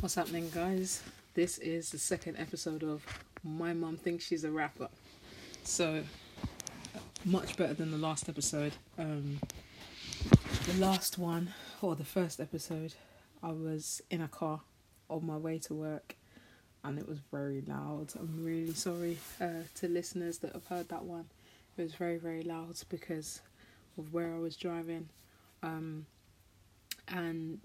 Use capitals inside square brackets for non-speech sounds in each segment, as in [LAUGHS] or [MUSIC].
What's happening, guys? This is the second episode of My Mum Thinks She's a Rapper. So, much better than the last episode. Um, the last one, or the first episode, I was in a car on my way to work and it was very loud. I'm really sorry uh, to listeners that have heard that one. It was very, very loud because of where I was driving. Um, and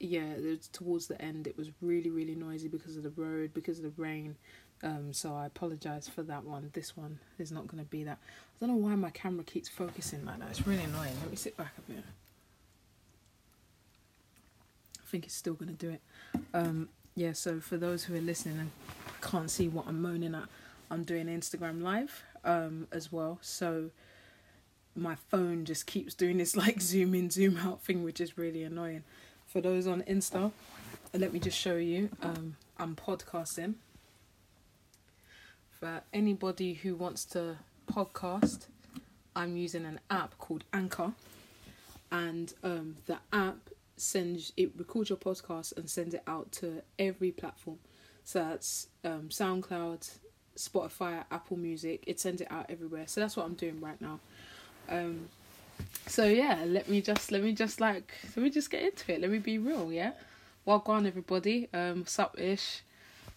yeah, towards the end, it was really, really noisy because of the road, because of the rain. Um, so I apologize for that one. This one is not going to be that. I don't know why my camera keeps focusing like that. It's really annoying. Let me sit back a bit. I think it's still going to do it. Um, yeah, so for those who are listening and can't see what I'm moaning at, I'm doing Instagram live um, as well. So my phone just keeps doing this [LAUGHS] like zoom in, zoom out thing, which is really annoying. For those on Insta, let me just show you. Um, I'm podcasting. For anybody who wants to podcast, I'm using an app called Anchor, and um, the app sends it records your podcast and sends it out to every platform. So that's um, SoundCloud, Spotify, Apple Music. It sends it out everywhere. So that's what I'm doing right now. Um, so yeah, let me just let me just like let me just get into it. Let me be real, yeah. Welcome on everybody. Um, what's up, ish?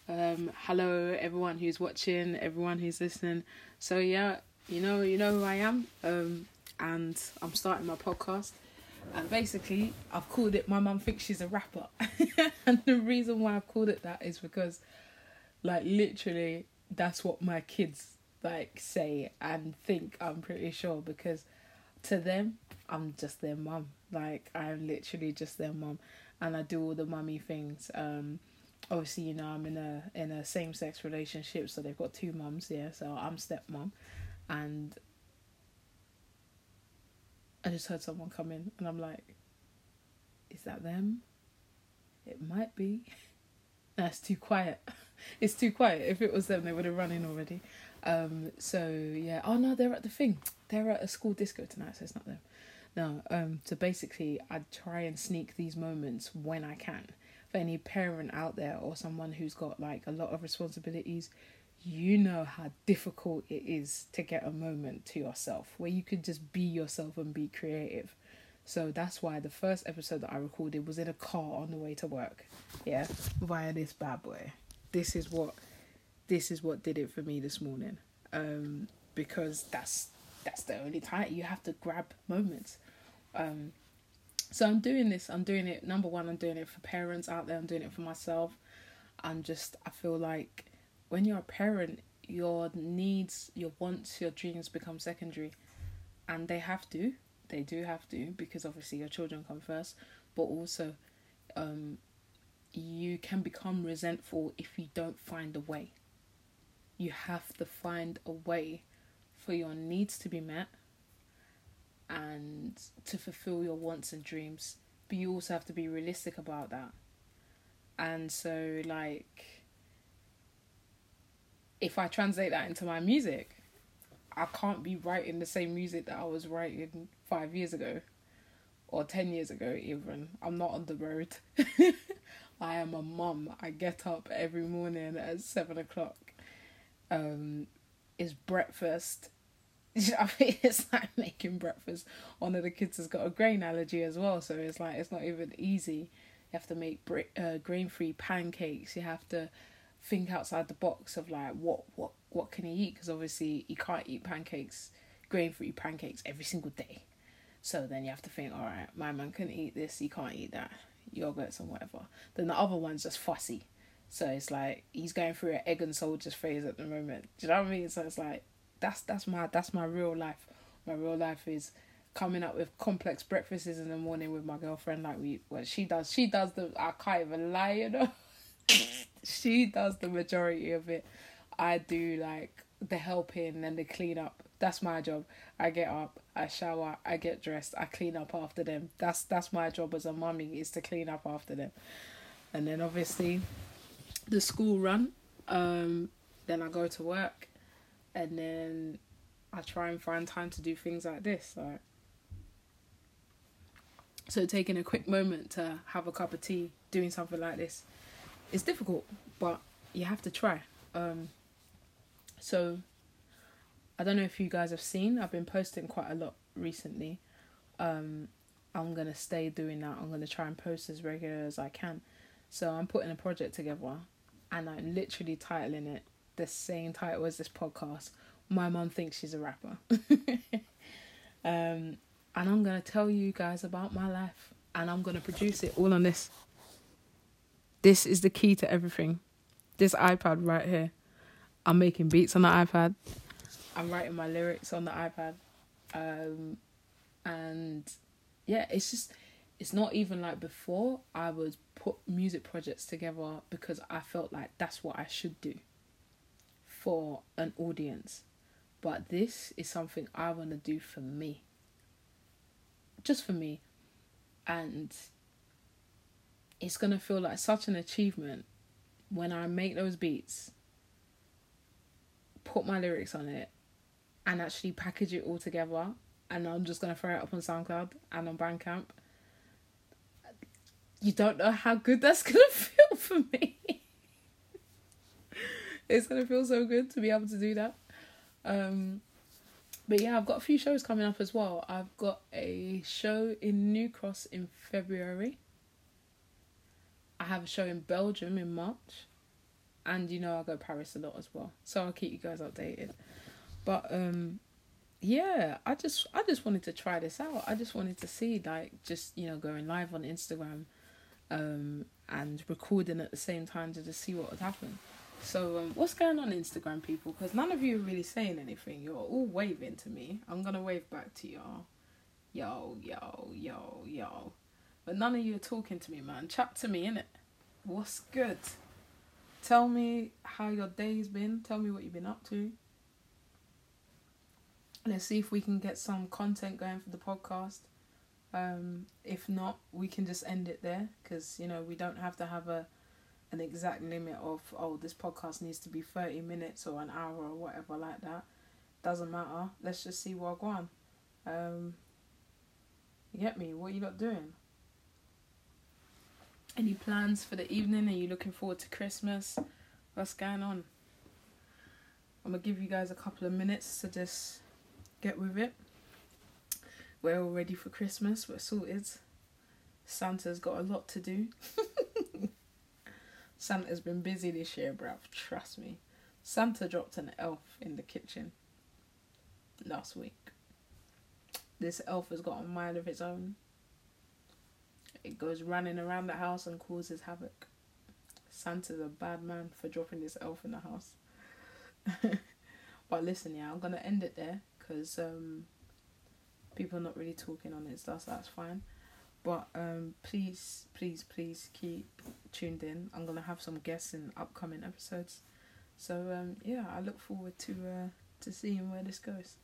Um, hello everyone who's watching, everyone who's listening. So yeah, you know you know who I am. Um, and I'm starting my podcast. And basically, I've called it "My Mum Thinks She's a Rapper," [LAUGHS] and the reason why I've called it that is because, like, literally, that's what my kids like say and think. I'm pretty sure because to them, I'm just their mum. Like I'm literally just their mum, and I do all the mummy things. Um, obviously, you know, I'm in a in a same sex relationship, so they've got two mums. Yeah, so I'm stepmom, and I just heard someone come in, and I'm like, "Is that them?" It might be. [LAUGHS] That's too quiet. [LAUGHS] It's too quiet. If it was them, they would have run in already. Um, so yeah. Oh no, they're at the thing. They're at a school disco tonight, so it's not them. No. Um. So basically, I try and sneak these moments when I can. For any parent out there or someone who's got like a lot of responsibilities, you know how difficult it is to get a moment to yourself where you could just be yourself and be creative. So that's why the first episode that I recorded was in a car on the way to work. Yeah, via this bad boy. This is what this is what did it for me this morning. Um, because that's that's the only time you have to grab moments. Um, so I'm doing this. I'm doing it. Number one, I'm doing it for parents out there. I'm doing it for myself. I'm just. I feel like when you're a parent, your needs, your wants, your dreams become secondary, and they have to. They do have to because obviously your children come first, but also, um, you can become resentful if you don't find a way. You have to find a way for your needs to be met and to fulfill your wants and dreams. But you also have to be realistic about that. And so, like, if I translate that into my music, I can't be writing the same music that I was writing five years ago or 10 years ago, even. I'm not on the road. [LAUGHS] I am a mum. I get up every morning at seven o'clock. Um, it's breakfast. [LAUGHS] I mean, [LAUGHS] it's like making breakfast. One of the kids has got a grain allergy as well, so it's like it's not even easy. You have to make uh, grain-free pancakes. You have to think outside the box of like what what what can he eat because obviously he can't eat pancakes, grain-free pancakes every single day. So then you have to think, all right, my man can eat this, he can't eat that yogurts and whatever. Then the other one's just fussy. So it's like he's going through an egg and soldiers phase at the moment. Do you know what I mean? So it's like that's that's my that's my real life. My real life is coming up with complex breakfasts in the morning with my girlfriend like we well she does she does the I can't even lie, you know. [LAUGHS] she does the majority of it. I do like the helping and the clean up. That's my job. I get up, I shower, I get dressed, I clean up after them. That's that's my job as a mummy is to clean up after them. And then obviously the school run. Um, then I go to work and then I try and find time to do things like this. Like So taking a quick moment to have a cup of tea, doing something like this, it's difficult, but you have to try. Um, so I don't know if you guys have seen. I've been posting quite a lot recently. Um, I'm gonna stay doing that. I'm gonna try and post as regular as I can. So I'm putting a project together, and I'm literally titling it the same title as this podcast. My mum thinks she's a rapper. [LAUGHS] um, and I'm gonna tell you guys about my life, and I'm gonna produce it all on this. This is the key to everything. This iPad right here. I'm making beats on the iPad. I'm writing my lyrics on the iPad. Um, and yeah, it's just it's not even like before I would put music projects together because I felt like that's what I should do for an audience. But this is something I want to do for me. Just for me. And it's going to feel like such an achievement when I make those beats, put my lyrics on it, and actually package it all together. And I'm just going to throw it up on SoundCloud and on Bandcamp. You don't know how good that's to [LAUGHS] feel for me. it's to feel so good to be able to do that. Um, but yeah, I've got a few shows coming up as well. I've got a show in New Cross in February. I have a show in Belgium in March. And you know I go Paris a lot as well. So I'll keep you guys updated. But um yeah, I just I just wanted to try this out. I just wanted to see like just, you know, going live on Instagram um and recording at the same time to just see what would happen. So um, what's going on Instagram people? Because none of you are really saying anything. You're all waving to me. I'm gonna wave back to y'all. Yo, yo, yo, yo. But none of you are talking to me, man. Chat to me, innit? What's good? Tell me how your day's been. Tell me what you've been up to. Let's see if we can get some content going for the podcast. Um, if not, we can just end it there because you know we don't have to have a an exact limit of oh this podcast needs to be thirty minutes or an hour or whatever like that. Doesn't matter. Let's just see what going. Um, you get me? What are you not doing? Any plans for the evening? Are you looking forward to Christmas? What's going on? I'm gonna give you guys a couple of minutes to just get with it. We're all ready for Christmas. We're sorted. Santa's got a lot to do. [LAUGHS] Santa's been busy this year, bruv. Trust me. Santa dropped an elf in the kitchen last week. This elf has got a mind of its own. It goes running around the house and causes havoc. Santa's a bad man for dropping this elf in the house. [LAUGHS] but listen, yeah, I'm gonna end it there because um, people are not really talking on it, so that's, that's fine. But um, please, please, please keep tuned in. I'm gonna have some guests in upcoming episodes. So um, yeah, I look forward to uh, to seeing where this goes.